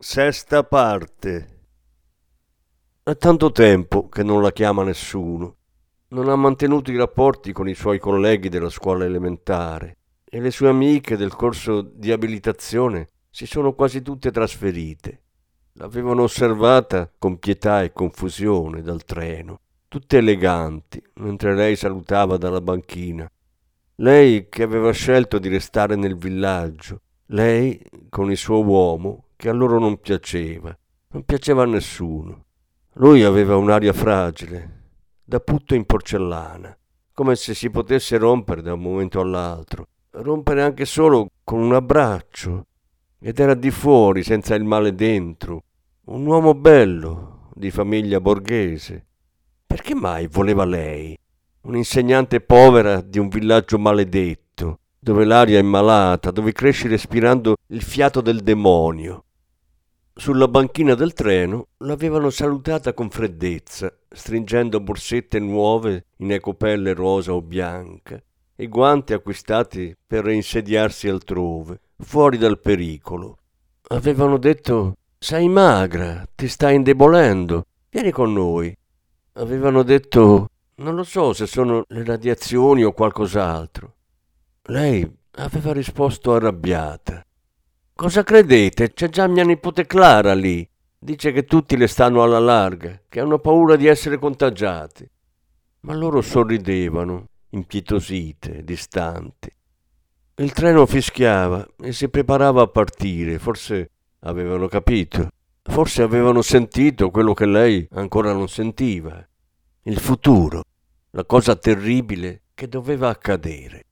Sesta parte. È tanto tempo che non la chiama nessuno. Non ha mantenuto i rapporti con i suoi colleghi della scuola elementare e le sue amiche del corso di abilitazione si sono quasi tutte trasferite. L'avevano osservata con pietà e confusione dal treno, tutte eleganti, mentre lei salutava dalla banchina. Lei che aveva scelto di restare nel villaggio lei con il suo uomo che a loro non piaceva, non piaceva a nessuno. Lui aveva un'aria fragile, da putto in porcellana, come se si potesse rompere da un momento all'altro, rompere anche solo con un abbraccio, ed era di fuori, senza il male dentro, un uomo bello, di famiglia borghese. Perché mai voleva lei, un'insegnante povera di un villaggio maledetto, dove l'aria è malata, dove cresci respirando il fiato del demonio. Sulla banchina del treno l'avevano salutata con freddezza, stringendo borsette nuove in ecopelle rosa o bianca e guanti acquistati per reinsediarsi altrove, fuori dal pericolo. Avevano detto sei magra, ti stai indebolendo, vieni con noi. Avevano detto non lo so se sono le radiazioni o qualcos'altro. Lei aveva risposto arrabbiata. Cosa credete? C'è già mia nipote Clara lì. Dice che tutti le stanno alla larga, che hanno paura di essere contagiati. Ma loro sorridevano, impietosite, distanti. Il treno fischiava e si preparava a partire, forse avevano capito, forse avevano sentito quello che lei ancora non sentiva, il futuro, la cosa terribile che doveva accadere.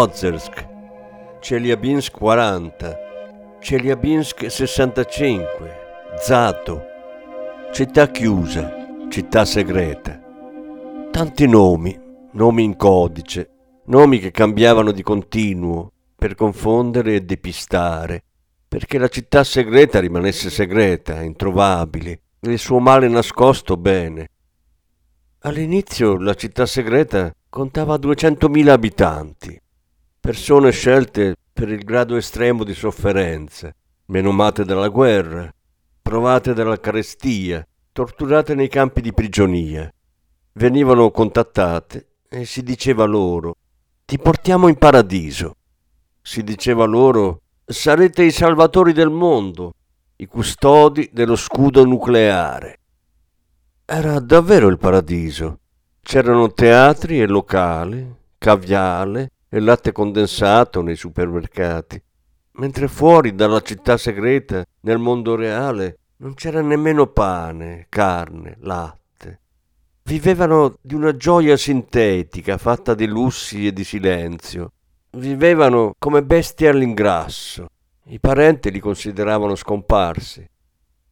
Ozersk, Chelyabinsk 40, Chelyabinsk 65, Zato, città chiusa, città segreta. Tanti nomi, nomi in codice, nomi che cambiavano di continuo per confondere e depistare, perché la città segreta rimanesse segreta, introvabile, il suo male nascosto bene. All'inizio la città segreta contava 200.000 abitanti persone scelte per il grado estremo di sofferenza, menomate dalla guerra, provate dalla carestia, torturate nei campi di prigionia. Venivano contattate e si diceva loro ti portiamo in paradiso. Si diceva loro sarete i salvatori del mondo, i custodi dello scudo nucleare. Era davvero il paradiso. C'erano teatri e locali, caviale, e latte condensato nei supermercati, mentre fuori dalla città segreta, nel mondo reale, non c'era nemmeno pane, carne, latte. Vivevano di una gioia sintetica fatta di lussi e di silenzio. Vivevano come bestie all'ingrasso. I parenti li consideravano scomparsi.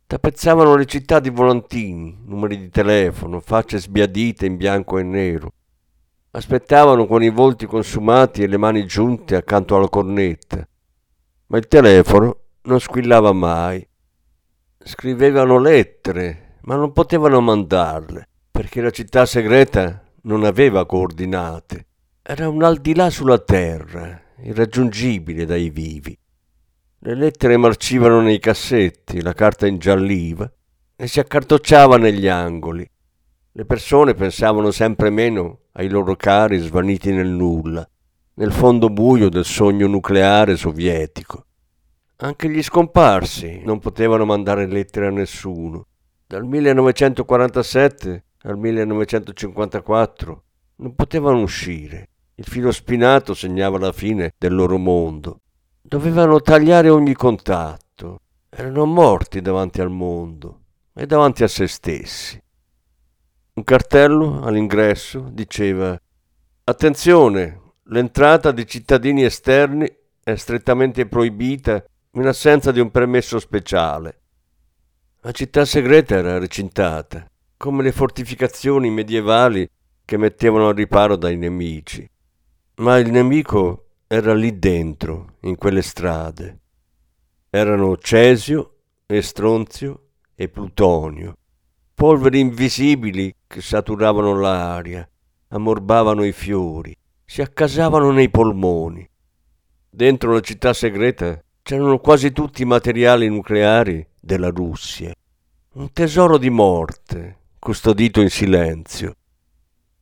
Tappezzavano le città di volantini, numeri di telefono, facce sbiadite in bianco e nero. Aspettavano con i volti consumati e le mani giunte accanto alla cornetta, ma il telefono non squillava mai. Scrivevano lettere, ma non potevano mandarle, perché la città segreta non aveva coordinate. Era un al di là sulla terra, irraggiungibile dai vivi. Le lettere marcivano nei cassetti, la carta ingialliva e si accartocciava negli angoli. Le persone pensavano sempre meno ai loro cari svaniti nel nulla, nel fondo buio del sogno nucleare sovietico. Anche gli scomparsi non potevano mandare lettere a nessuno. Dal 1947 al 1954 Non potevano uscire. Il filo spinato segnava la fine del loro mondo. Dovevano tagliare ogni contatto. Erano morti davanti al mondo e davanti a se stessi. Un cartello all'ingresso diceva Attenzione, l'entrata di cittadini esterni è strettamente proibita in assenza di un permesso speciale. La città segreta era recintata, come le fortificazioni medievali che mettevano al riparo dai nemici. Ma il nemico era lì dentro, in quelle strade. Erano Cesio e Stronzio e Plutonio, polveri invisibili che saturavano l'aria, ammorbavano i fiori, si accasavano nei polmoni. Dentro la città segreta c'erano quasi tutti i materiali nucleari della Russia. Un tesoro di morte, custodito in silenzio.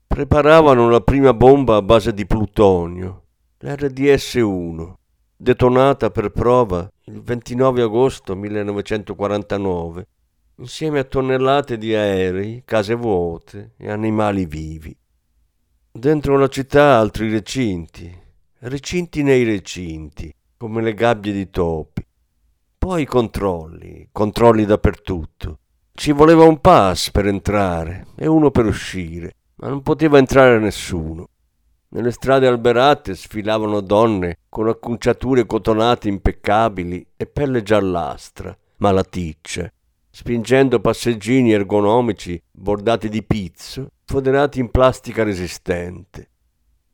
Preparavano la prima bomba a base di plutonio, l'RDS-1, detonata per prova il 29 agosto 1949, insieme a tonnellate di aerei, case vuote e animali vivi. Dentro la città altri recinti, recinti nei recinti, come le gabbie di topi. Poi controlli, controlli dappertutto. Ci voleva un pass per entrare e uno per uscire, ma non poteva entrare nessuno. Nelle strade alberate sfilavano donne con acconciature cotonate impeccabili e pelle giallastra, malaticcia, spingendo passeggini ergonomici bordati di pizzo, foderati in plastica resistente.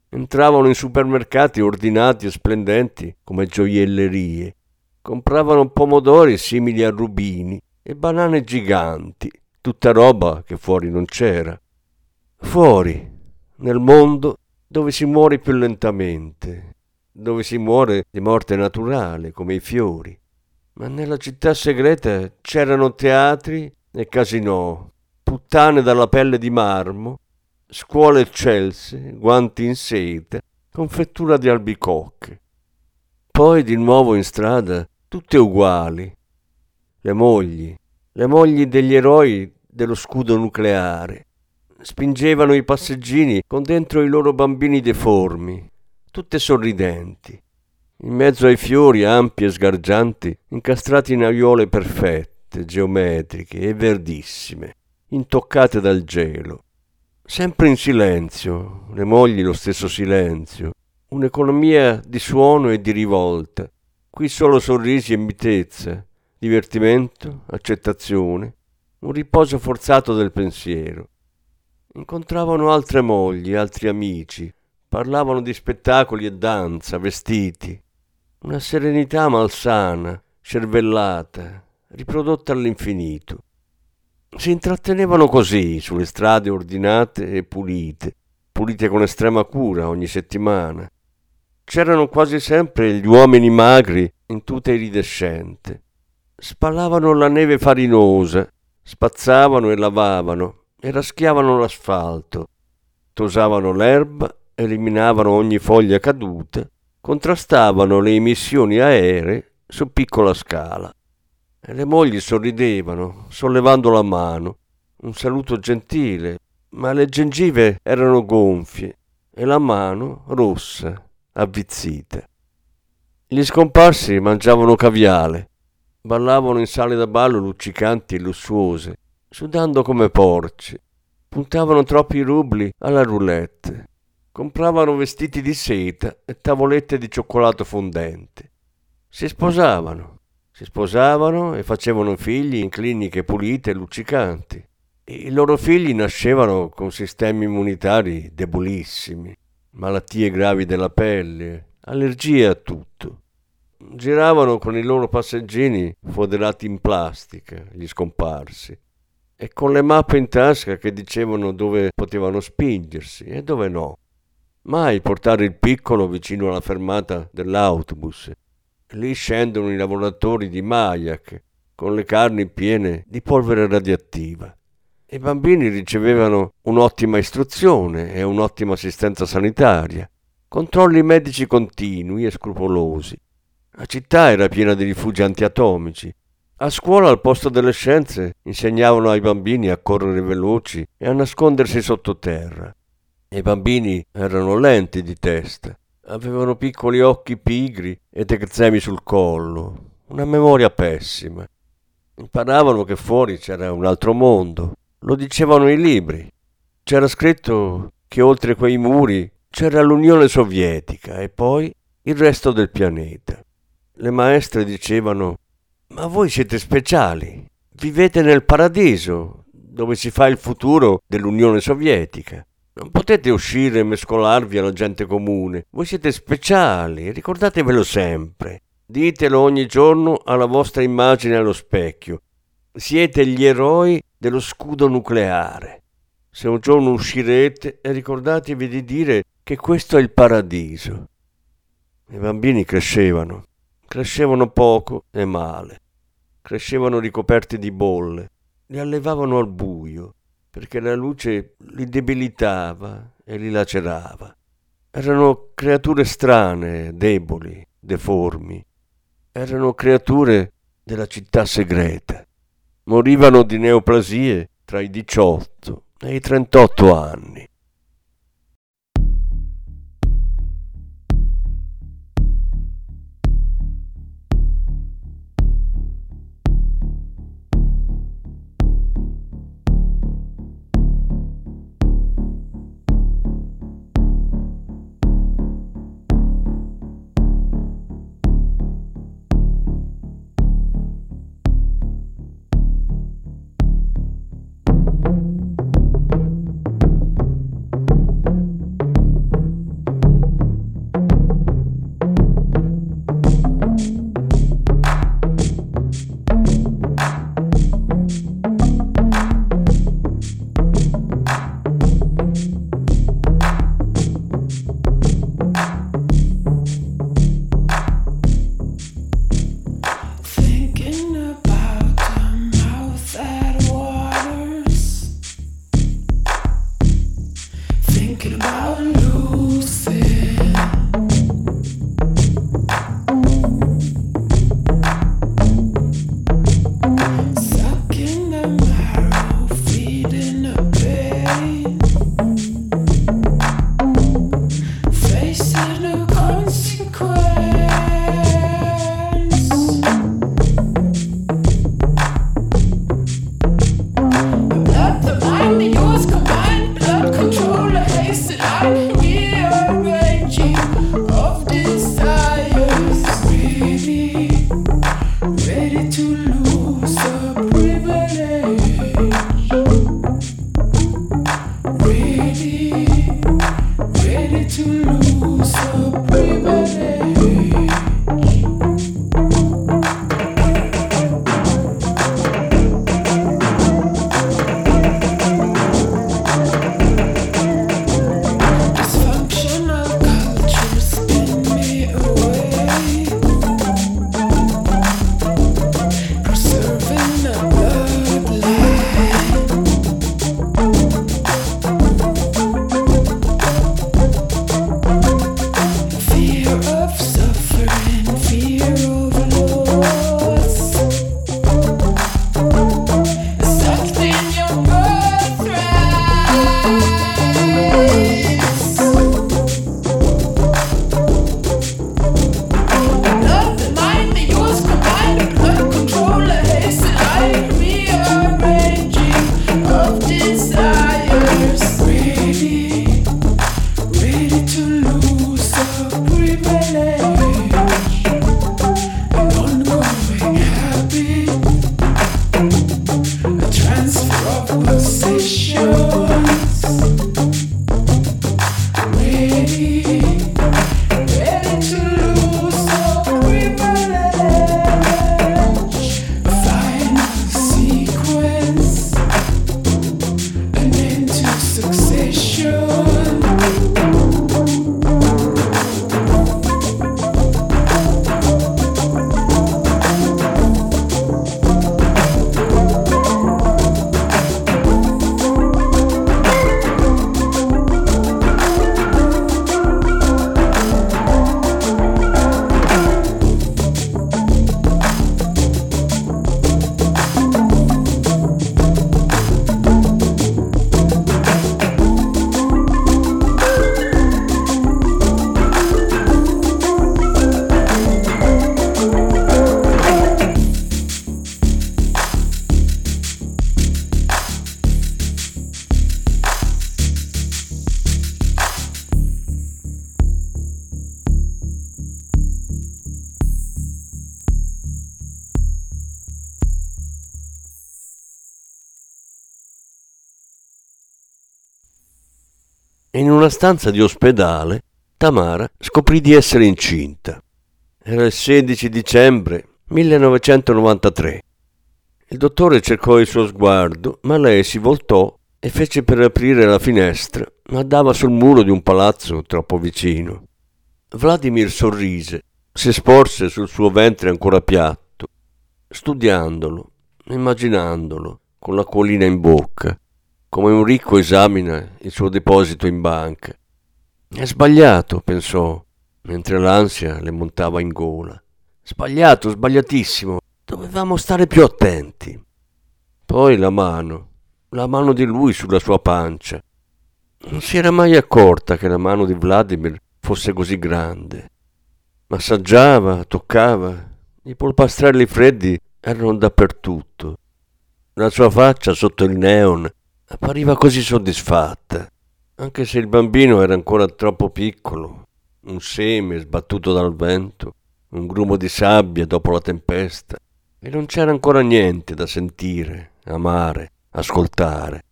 Entravano in supermercati ordinati e splendenti come gioiellerie. Compravano pomodori simili a rubini e banane giganti, tutta roba che fuori non c'era. Fuori, nel mondo dove si muore più lentamente, dove si muore di morte naturale come i fiori. Ma nella città segreta c'erano teatri e casinò, puttane dalla pelle di marmo scuole eccelse, guanti in seta, confettura di albicocche. Poi di nuovo in strada, tutte uguali. Le mogli, le mogli degli eroi dello scudo nucleare. Spingevano i passeggini con dentro i loro bambini deformi, tutte sorridenti, in mezzo ai fiori ampi e sgargianti, incastrati in aiuole perfette, geometriche e verdissime, intoccate dal gelo. Sempre in silenzio, le mogli lo stesso silenzio, un'economia di suono e di rivolta, qui solo sorrisi e mitezza, divertimento, accettazione, un riposo forzato del pensiero. Incontravano altre mogli, altri amici, parlavano di spettacoli e danza, vestiti, una serenità malsana, cervellata, riprodotta all'infinito. Si intrattenevano così sulle strade ordinate e pulite, pulite con estrema cura ogni settimana. C'erano quasi sempre gli uomini magri in tuta iridescente. Spallavano la neve farinosa, spazzavano e lavavano e raschiavano l'asfalto, tosavano l'erba, eliminavano ogni foglia caduta, contrastavano le emissioni aeree su piccola scala. E le mogli sorridevano, sollevando la mano, un saluto gentile, ma le gengive erano gonfie e la mano rossa, avvizzita. Gli scomparsi mangiavano caviale, ballavano in sale da ballo luccicanti e lussuose, sudando come porci, puntavano troppi rubli alla roulette, compravano vestiti di seta e tavolette di cioccolato fondente. Si sposavano, si sposavano e facevano figli in cliniche pulite e luccicanti. I loro figli nascevano con sistemi immunitari debolissimi, malattie gravi della pelle, allergie a tutto. Giravano con i loro passeggini foderati in plastica, gli scomparsi, e con le mappe in tasca che dicevano dove potevano spingersi e dove no. Mai portare il piccolo vicino alla fermata dell'autobus Lì scendono i lavoratori di Mayak con le carni piene di polvere radioattiva. I bambini ricevevano un'ottima istruzione e un'ottima assistenza sanitaria, controlli medici continui e scrupolosi. La città era piena di rifugi antiatomici. A scuola, al posto delle scienze, insegnavano ai bambini a correre veloci e a nascondersi sottoterra. I bambini erano lenti di testa, avevano piccoli occhi pigri ed eczemi sul collo, una memoria pessima. Imparavano che fuori c'era un altro mondo, lo dicevano i libri. C'era scritto che oltre quei muri c'era l'Unione Sovietica e poi il resto del pianeta. Le maestre dicevano, ma voi siete speciali, vivete nel paradiso, dove si fa il futuro dell'Unione Sovietica. Non potete uscire e mescolarvi alla gente comune. Voi siete speciali, ricordatevelo sempre. Ditelo ogni giorno alla vostra immagine allo specchio. Siete gli eroi dello scudo nucleare. Se un giorno uscirete, ricordatevi di dire che questo è il paradiso. I bambini crescevano, crescevano poco e male, crescevano ricoperti di bolle, li allevavano al buio, perché la luce li debilitava e li lacerava. Erano creature strane, deboli, deformi. Erano creature della città segreta. Morivano di neoplasie tra i 18 e i 38 anni. In una stanza di ospedale Tamara scoprì di essere incinta. Era il 16 dicembre 1993. Il dottore cercò il suo sguardo, ma lei si voltò e fece per aprire la finestra, ma dava sul muro di un palazzo troppo vicino. Vladimir sorrise, si sporse sul suo ventre ancora piatto, studiandolo, immaginandolo, con l'acquolina in bocca, come un ricco esamina il suo deposito in banca. È sbagliato, pensò, mentre l'ansia le montava in gola. Sbagliato, sbagliatissimo. Dovevamo stare più attenti. Poi la mano, la mano di lui sulla sua pancia. Non si era mai accorta che la mano di Vladimir fosse così grande. Massaggiava, toccava, i polpastrelli freddi erano dappertutto. La sua faccia sotto il neon appariva così soddisfatta, anche se il bambino era ancora troppo piccolo, un seme sbattuto dal vento, un grumo di sabbia dopo la tempesta, e non c'era ancora niente da sentire, amare, ascoltare.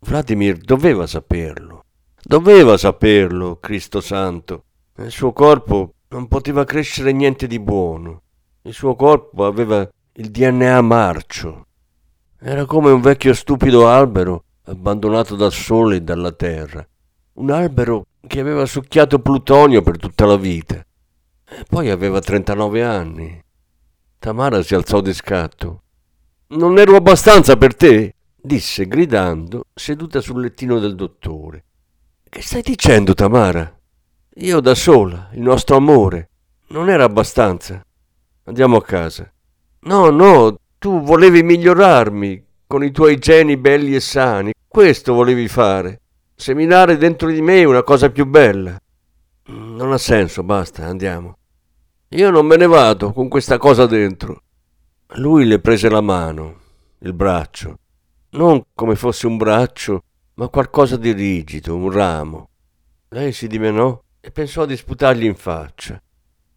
Vladimir doveva saperlo. Doveva saperlo, Cristo Santo. Nel suo corpo non poteva crescere niente di buono. Il suo corpo aveva il DNA marcio. Era come un vecchio stupido albero abbandonato dal sole e dalla terra. Un albero che aveva succhiato plutonio per tutta la vita. E poi aveva 39 anni. Tamara si alzò di scatto. Non ero abbastanza per te? disse gridando, seduta sul lettino del dottore. Che stai dicendo, Tamara? Io da sola, il nostro amore. Non era abbastanza. Andiamo a casa. No, no, tu volevi migliorarmi con i tuoi geni belli e sani. Questo volevi fare. Seminare dentro di me una cosa più bella. Non ha senso, basta, andiamo. Io non me ne vado con questa cosa dentro. Lui le prese la mano, il braccio, non come fosse un braccio, ma qualcosa di rigido, un ramo. Lei si dimenò e pensò di sputargli in faccia.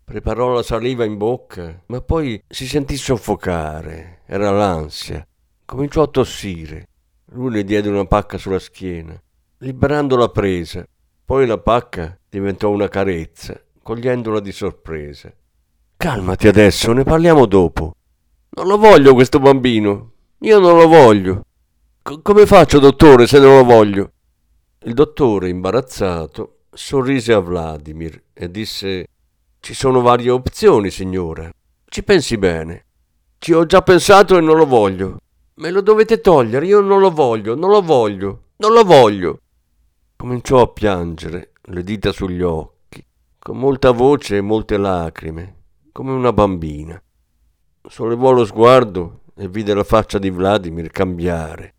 Preparò la saliva in bocca, ma poi si sentì soffocare. Era l'ansia. Cominciò a tossire. Lui le diede una pacca sulla schiena. Liberando la presa. Poi la pacca diventò una carezza, cogliendola di sorpresa. Calmati adesso, ne parliamo dopo. Non lo voglio questo bambino. Io non lo voglio. C- come faccio, dottore, se non lo voglio? Il dottore, imbarazzato, sorrise a Vladimir e disse Ci sono varie opzioni, signora. Ci pensi bene. Ci ho già pensato e non lo voglio. Me lo dovete togliere, io non lo voglio, non lo voglio, non lo voglio. Cominciò a piangere, le dita sugli occhi, con molta voce e molte lacrime come una bambina. Sollevò lo sguardo e vide la faccia di Vladimir cambiare.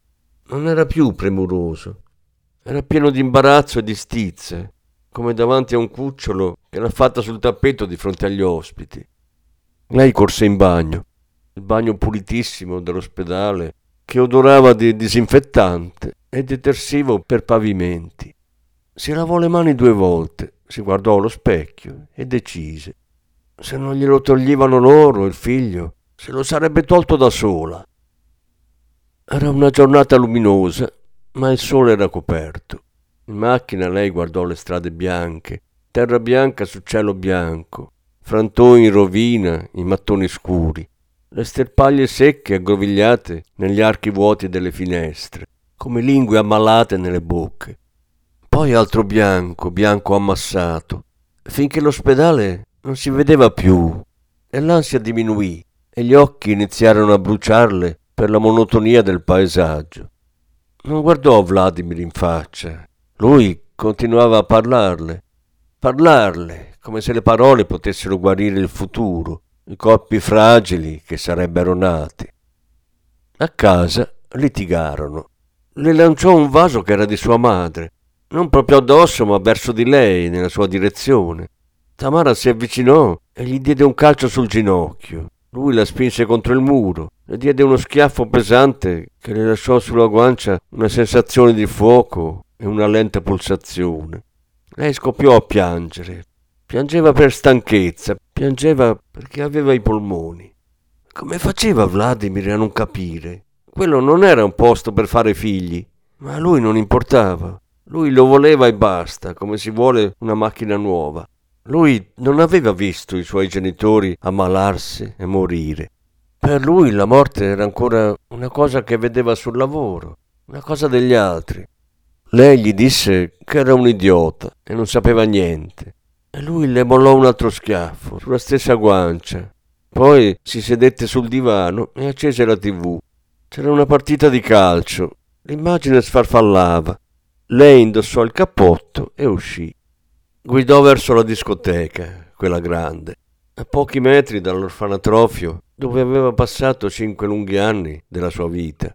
Non era più premuroso, era pieno di imbarazzo e di stizze, come davanti a un cucciolo che l'ha fatta sul tappeto di fronte agli ospiti. Lei corse in bagno, il bagno pulitissimo dell'ospedale che odorava di disinfettante e detersivo per pavimenti. Si lavò le mani due volte, si guardò allo specchio e decise se non glielo toglievano loro, il figlio, se lo sarebbe tolto da sola. Era una giornata luminosa, ma il sole era coperto. In macchina lei guardò le strade bianche, terra bianca su cielo bianco, frantoni in rovina, i mattoni scuri, le sterpaglie secche aggrovigliate negli archi vuoti delle finestre, come lingue ammalate nelle bocche. Poi altro bianco, bianco ammassato, finché l'ospedale non si vedeva più e l'ansia diminuì e gli occhi iniziarono a bruciarle per la monotonia del paesaggio. Non guardò Vladimir in faccia. Lui continuava a parlarle, parlarle come se le parole potessero guarire il futuro, corpi fragili che sarebbero nati. A casa litigarono. Le lanciò un vaso che era di sua madre, non proprio addosso ma verso di lei, nella sua direzione. Tamara si avvicinò e gli diede un calcio sul ginocchio. Lui la spinse contro il muro, le diede uno schiaffo pesante che le lasciò sulla guancia una sensazione di fuoco e una lenta pulsazione. Lei scoppiò a piangere. Piangeva per stanchezza, piangeva perché aveva i polmoni. Come faceva Vladimir a non capire? Quello non era un posto per fare figli, ma a lui non importava. Lui lo voleva e basta, come si vuole una macchina nuova. Lui non aveva visto i suoi genitori ammalarsi e morire. Per lui la morte era ancora una cosa che vedeva sul lavoro, una cosa degli altri. Lei gli disse che era un idiota e non sapeva niente. E lui le mollò un altro schiaffo sulla stessa guancia. Poi si sedette sul divano e accese la tv. C'era una partita di calcio. L'immagine sfarfallava. Lei indossò il cappotto e uscì. Guidò verso la discoteca, quella grande, a pochi metri dall'orfanatrofio dove aveva passato cinque lunghi anni della sua vita.